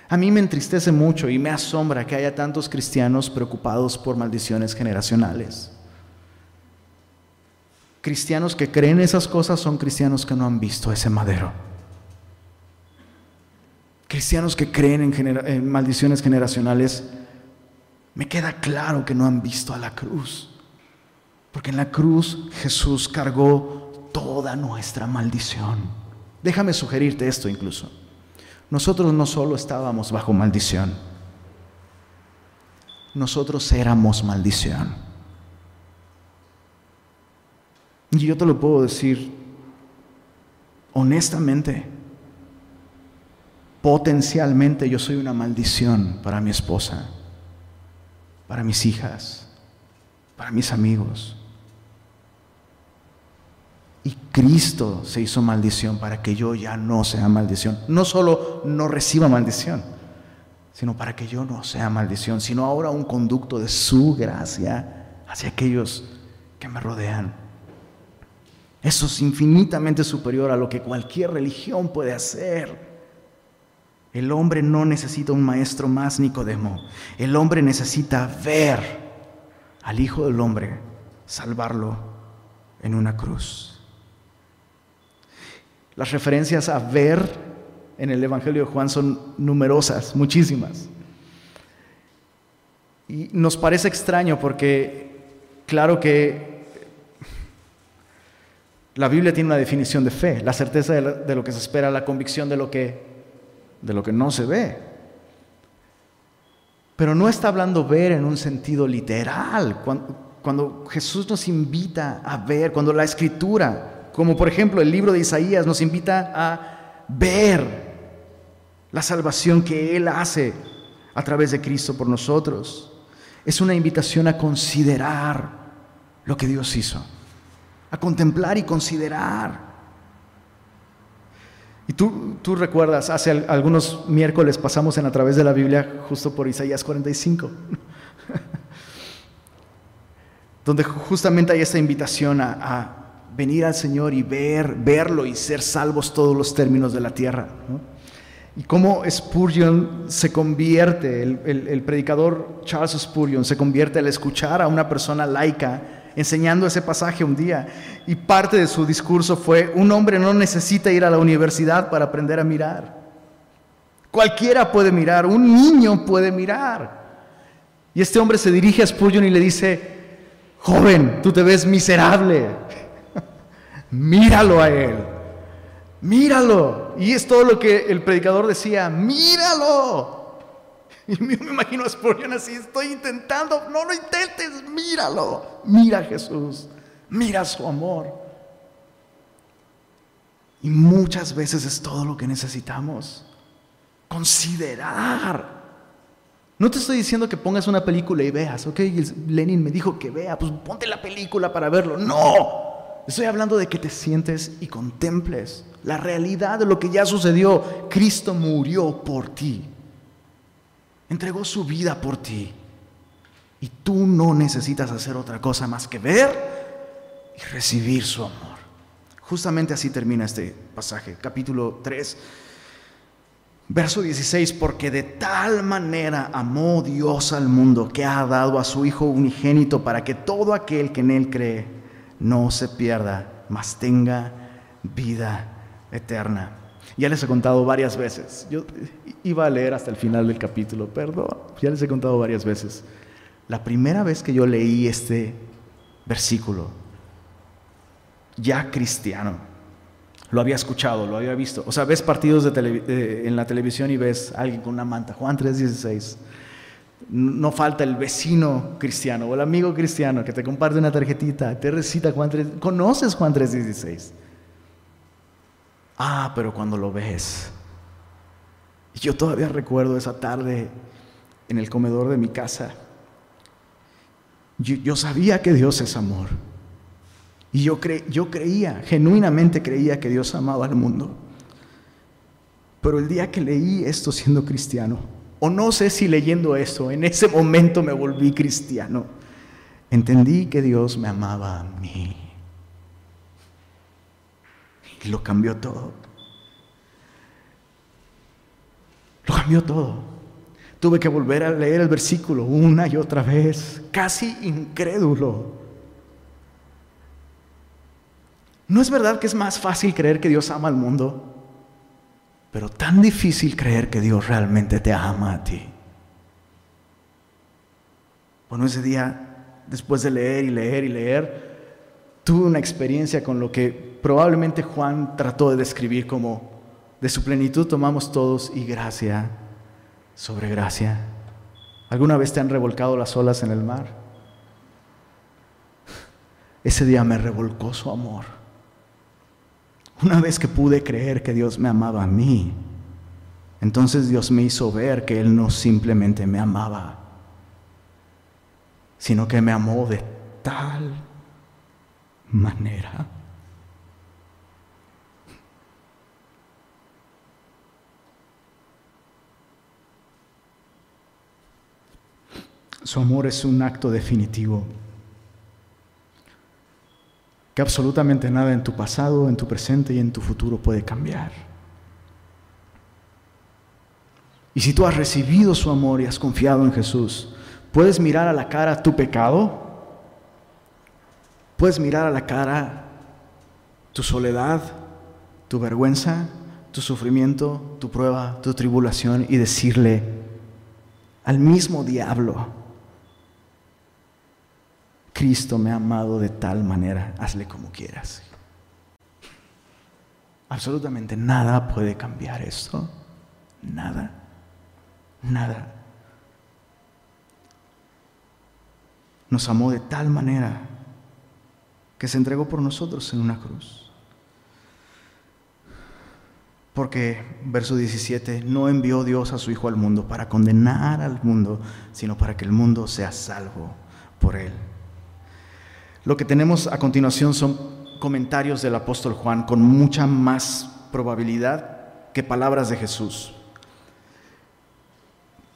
A mí me entristece mucho y me asombra que haya tantos cristianos preocupados por maldiciones generacionales. Cristianos que creen esas cosas son cristianos que no han visto ese madero. Cristianos que creen en, maldiciones generacionales, me queda claro que no han visto a la cruz. Porque en la cruz Jesús cargó toda nuestra maldición. Déjame sugerirte esto incluso nosotros no solo estábamos bajo maldición, nosotros éramos maldición. Y yo te lo puedo decir honestamente, potencialmente yo soy una maldición para mi esposa, para mis hijas, para mis amigos. Y Cristo se hizo maldición para que yo ya no sea maldición. No solo no reciba maldición, sino para que yo no sea maldición, sino ahora un conducto de su gracia hacia aquellos que me rodean. Eso es infinitamente superior a lo que cualquier religión puede hacer. El hombre no necesita un maestro más Nicodemo. El hombre necesita ver al Hijo del Hombre salvarlo en una cruz. Las referencias a ver en el Evangelio de Juan son numerosas, muchísimas. Y nos parece extraño porque, claro que la Biblia tiene una definición de fe, la certeza de lo, que se espera, la convicción de lo que, de lo que no se ve. Pero no está hablando ver en un sentido literal. cuando Jesús nos invita a ver, cuando la escritura como por ejemplo el libro de Isaías nos invita a ver la salvación que Él hace a través de Cristo por nosotros. Es una invitación a considerar lo que Dios hizo, a contemplar y considerar. Y tú, tú recuerdas, hace algunos miércoles pasamos en a través de la Biblia justo por Isaías 45, donde justamente hay esta invitación a venir al Señor y ver, verlo y ser salvos todos los términos de la tierra. Y cómo Spurgeon se convierte, el, predicador Charles Spurgeon se convierte al escuchar a una persona laica enseñando ese pasaje un día. Y parte de su discurso fue, un hombre no necesita ir a la universidad para aprender a mirar. Cualquiera puede mirar, un niño puede mirar. Y este hombre se dirige a Spurgeon y le dice, joven, tú te ves miserable míralo a Él, míralo. Y es todo lo que el predicador decía, míralo. Y me imagino a Spurgeon así, estoy intentando, no lo intentes, míralo. Mira a Jesús, mira su amor. Y muchas veces es todo lo que necesitamos. Considerar. No te estoy diciendo que pongas una película y veas, ok, Lenin me dijo que vea, pues ponte la película para verlo. No, Estoy hablando de que te sientes y contemples la realidad de lo que ya sucedió. Cristo murió por ti. Entregó su vida por ti. Y tú no necesitas hacer otra cosa más que ver y recibir su amor. Justamente así termina este pasaje, capítulo 3, verso 16, porque de tal manera amó Dios al mundo que ha dado a su Hijo unigénito para que todo aquel que en él cree no se pierda, mas tenga vida eterna. Ya les he contado varias veces. Yo iba a leer hasta el final del capítulo, perdón. Ya les he contado varias veces. La primera vez que yo leí este versículo, ya cristiano, lo había escuchado, lo había visto. O sea, ves partidos de en la televisión y ves a alguien con una manta, Juan 3:16. No falta el vecino cristiano o el amigo cristiano que te comparte una tarjetita, te recita Juan 3, conoces Juan 3:16. Ah, pero cuando lo ves. Yo todavía recuerdo esa tarde en el comedor de mi casa. Yo, sabía que Dios es amor. Y yo, yo creía, genuinamente creía que Dios amaba al mundo. Pero el día que leí esto siendo cristiano, o no sé si leyendo esto, en ese momento me volví cristiano, entendí que Dios me amaba a mí. Y lo cambió todo. Lo cambió todo. Tuve que volver a leer el versículo una y otra vez, casi incrédulo. ¿No es verdad que es más fácil creer que Dios ama al mundo? Pero tan difícil creer que Dios realmente te ama a ti. Bueno, ese día, después de leer y leer y leer, tuve una experiencia con lo que probablemente Juan trató de describir como de su plenitud tomamos todos y gracia sobre gracia. ¿Alguna vez te han revolcado las olas en el mar? Ese día me revolcó su amor. Una vez que pude creer que Dios me amaba a mí, entonces Dios me hizo ver que Él no simplemente me amaba, sino que me amó de tal manera Su amor es un acto definitivo. Que absolutamente nada en tu pasado, en tu presente y en tu futuro puede cambiar. Y si tú has recibido su amor y has confiado en Jesús, puedes mirar a la cara tu pecado, puedes mirar a la cara tu soledad, tu vergüenza, tu sufrimiento, tu prueba, tu tribulación y decirle al mismo diablo, Cristo me ha amado de tal manera, hazle como quieras. Absolutamente nada puede cambiar esto. Nada. Nada. Nos amó de tal manera que se entregó por nosotros en una cruz. Porque, verso 17, no envió Dios a su Hijo al mundo para condenar al mundo, sino para que el mundo sea salvo por él. Lo que tenemos a continuación son comentarios del apóstol Juan con mucha más probabilidad que palabras de Jesús.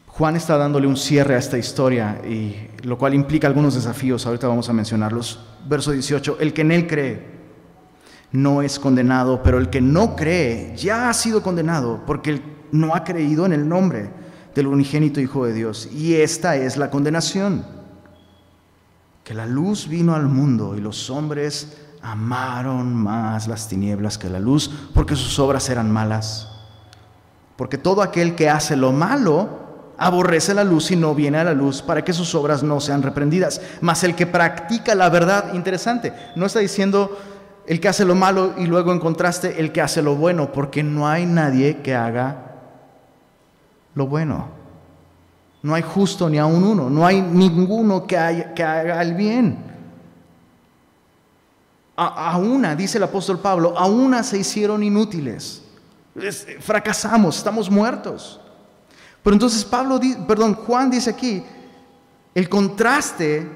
Juan está dándole un cierre a esta historia, y, lo cual implica algunos desafíos, ahorita vamos a mencionarlos. Verso 18, el que en él cree no es condenado, pero el que no cree ya ha sido condenado porque él no ha creído en el nombre del unigénito Hijo de Dios. Y esta es la condenación que la luz vino al mundo y los hombres amaron más las tinieblas que la luz porque sus obras eran malas. Porque todo aquel que hace lo malo aborrece la luz y no viene a la luz para que sus obras no sean reprendidas. Mas el que practica la verdad, interesante, no está diciendo el que hace lo malo y luego en contraste el que hace lo bueno, porque no hay nadie que haga lo bueno. No hay justo ni aún uno, no hay ninguno que, haga el bien. A, una, dice el apóstol Pablo, a una se hicieron inútiles. fracasamos, estamos muertos. Pero entonces Pablo, perdón, Juan dice aquí, el contraste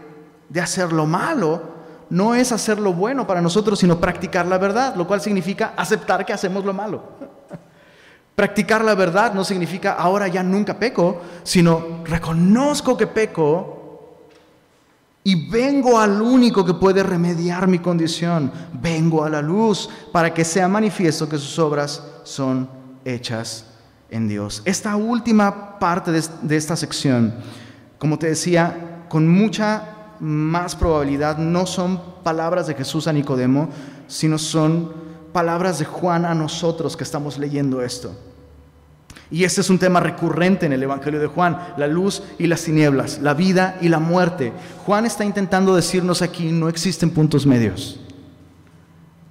de hacer lo malo no es hacer lo bueno para nosotros, sino practicar la verdad, lo cual significa aceptar que hacemos lo malo. Practicar la verdad no significa ahora ya nunca peco, sino reconozco que peco y vengo al único que puede remediar mi condición. Vengo a la luz para que sea manifiesto que sus obras son hechas en Dios. Esta última parte de, esta sección, como te decía, con mucha más probabilidad no son palabras de Jesús a Nicodemo, sino son palabras de Juan a nosotros que estamos leyendo esto. Y este es un tema recurrente en el Evangelio de Juan, la luz y las tinieblas, la vida y la muerte. Juan está intentando decirnos aquí, no existen puntos medios.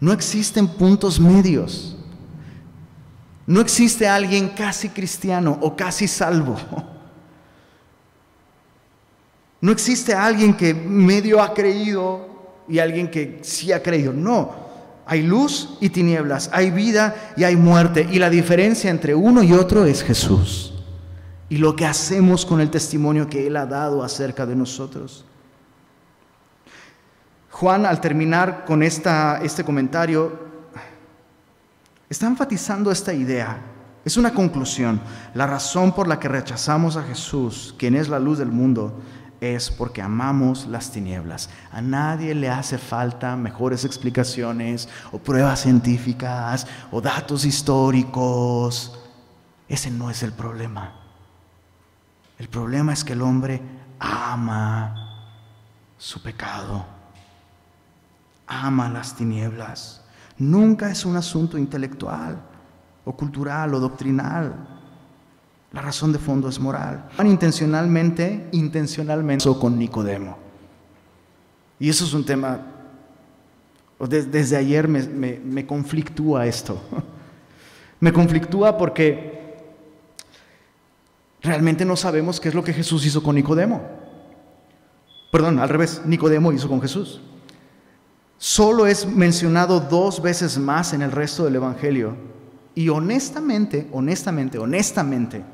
No existen puntos medios. No existe alguien casi cristiano o casi salvo. No existe alguien que medio ha creído y alguien que sí ha creído. No, hay luz y tinieblas, hay vida y hay muerte. Y la diferencia entre uno y otro es Jesús. Y lo que hacemos con el testimonio que Él ha dado acerca de nosotros. Juan, al terminar con esta, este comentario, está enfatizando esta idea. Es una conclusión. La razón por la que rechazamos a Jesús, quien es la luz del mundo, es porque amamos las tinieblas. A nadie le hace falta mejores explicaciones o pruebas científicas o datos históricos. Ese no es el problema. El problema es que el hombre ama su pecado, ama las tinieblas. Nunca es un asunto intelectual o cultural o doctrinal. La razón de fondo es moral. Intencionalmente, intencionalmente con Nicodemo. Y eso es un tema, desde ayer me, me conflictúa esto. Me conflictúa porque realmente no sabemos qué es lo que Jesús hizo con Nicodemo. Perdón, al revés, Nicodemo hizo con Jesús. Solo es mencionado dos veces más en el resto del Evangelio. Y honestamente, honestamente, honestamente,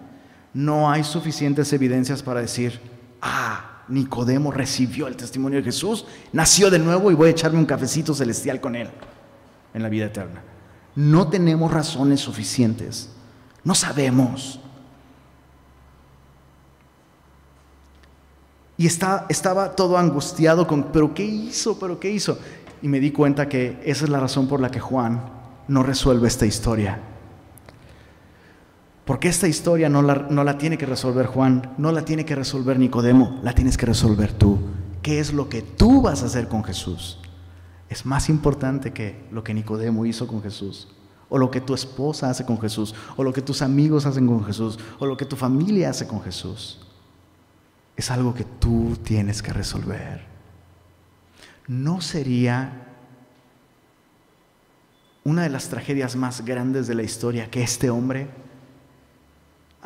no hay suficientes evidencias para decir, ah, Nicodemo recibió el testimonio de Jesús, nació de nuevo y voy a echarme un cafecito celestial con él en la vida eterna. No tenemos razones suficientes, no sabemos. Y estaba todo angustiado con, pero ¿qué hizo? ¿Pero qué hizo? Y me di cuenta que esa es la razón por la que Juan no resuelve esta historia. Porque esta historia no la, no la tiene que resolver Juan, no la tiene que resolver Nicodemo, la tienes que resolver tú. ¿Qué es lo que tú vas a hacer con Jesús? Es más importante que lo que Nicodemo hizo con Jesús, o lo que tu esposa hace con Jesús, o lo que tus amigos hacen con Jesús, o lo que tu familia hace con Jesús. Es algo que tú tienes que resolver. No sería una de las tragedias más grandes de la historia que este hombre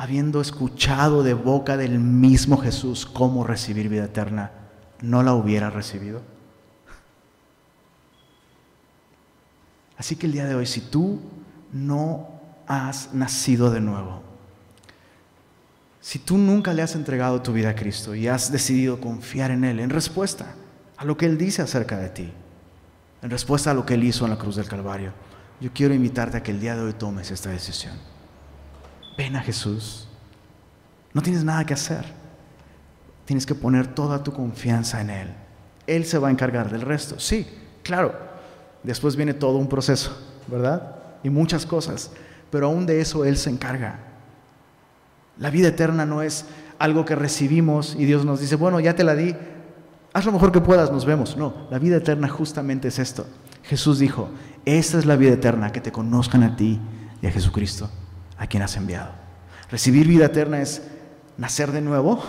habiendo escuchado de boca del mismo Jesús cómo recibir vida eterna, no la hubiera recibido? Así que el día de hoy, si tú no has nacido de nuevo, si tú nunca le has entregado tu vida a Cristo y has decidido confiar en Él en respuesta a lo que Él dice acerca de ti, en respuesta a lo que Él hizo en la cruz del Calvario, yo quiero invitarte a que el día de hoy tomes esta decisión. Ven a Jesús. No tienes nada que hacer. Tienes que poner toda tu confianza en Él. Él se va a encargar del resto. Sí, claro. Después viene todo un proceso, ¿verdad? Y muchas cosas. Pero aún de eso Él se encarga. La vida eterna no es algo que recibimos y Dios nos dice, bueno, ya te la di, haz lo mejor que puedas, nos vemos. No, la vida eterna justamente es esto. Jesús dijo, esta es la vida eterna, que te conozcan a ti y a Jesucristo a quien has enviado. Recibir vida eterna es nacer de nuevo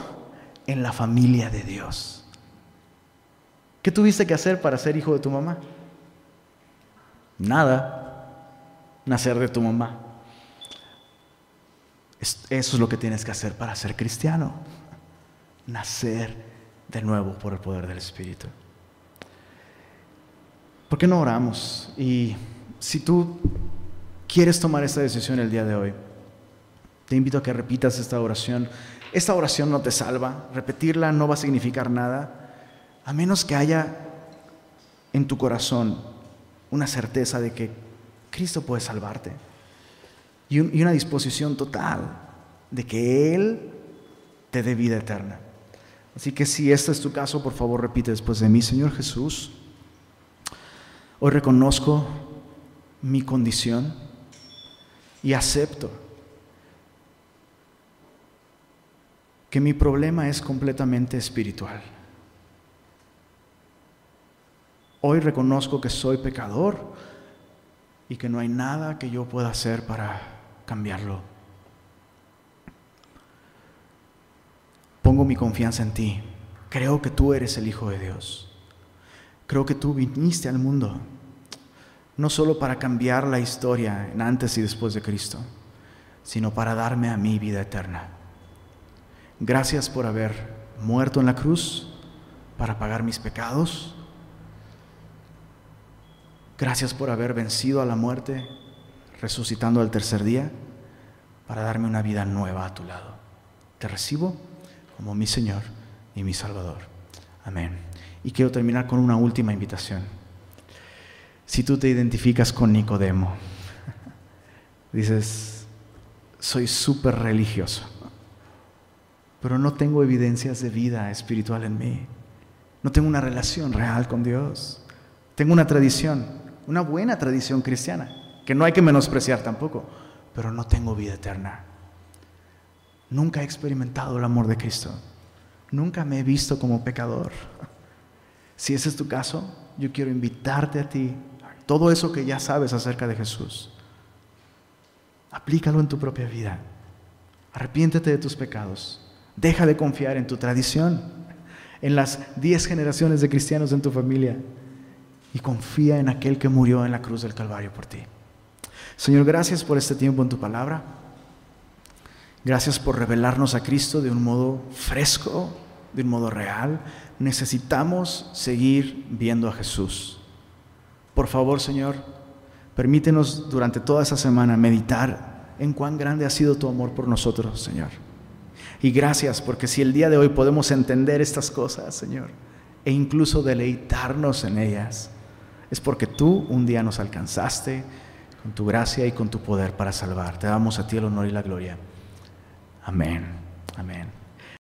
en la familia de Dios. ¿Qué tuviste que hacer para ser hijo de tu mamá? Nada. Nacer de tu mamá. Eso es lo que tienes que hacer para ser cristiano. Nacer de nuevo por el poder del Espíritu. ¿Por qué no oramos? Y si tú quieres tomar esta decisión el día de hoy, te invito a que repitas esta oración. Esta oración no te salva, repetirla no va a significar nada, a menos que haya en tu corazón una certeza de que Cristo puede salvarte y, una disposición total de que Él te dé vida eterna. Así que si este es tu caso, por favor repite después de mí, Señor Jesús, hoy reconozco mi condición y acepto que mi problema es completamente espiritual. Hoy reconozco que soy pecador y que no hay nada que yo pueda hacer para cambiarlo. Pongo mi confianza en ti. Creo que tú eres el Hijo de Dios. Creo que tú viniste al mundo no solo para cambiar la historia en antes y después de Cristo, sino para darme a mí vida eterna. Gracias por haber muerto en la cruz para pagar mis pecados. Gracias por haber vencido a la muerte, resucitando al tercer día, para darme una vida nueva a tu lado. Te recibo como mi Señor y mi Salvador. Amén. Y quiero terminar con una última invitación. Si tú te identificas con Nicodemo, dices, soy súper religioso, pero no tengo evidencias de vida espiritual en mí. No tengo una relación real con Dios. Tengo una tradición, una buena tradición cristiana, que no hay que menospreciar tampoco, pero no tengo vida eterna. Nunca he experimentado el amor de Cristo. Nunca me he visto como pecador. Si ese es tu caso, yo quiero invitarte a ti, todo eso que ya sabes acerca de Jesús. Aplícalo en tu propia vida. Arrepiéntete de tus pecados. Deja de confiar en tu tradición, en las diez generaciones de cristianos en tu familia y confía en aquel que murió en la cruz del Calvario por ti. Señor, gracias por este tiempo en tu palabra. Gracias por revelarnos a Cristo de un modo fresco, de un modo real. Necesitamos seguir viendo a Jesús. Por favor, Señor, permítenos durante toda esa semana meditar en cuán grande ha sido tu amor por nosotros, Señor. Y gracias porque si el día de hoy podemos entender estas cosas, Señor, e incluso deleitarnos en ellas, es porque tú un día nos alcanzaste con tu gracia y con tu poder para salvar. Te damos a ti el honor y la gloria. Amén. Amén.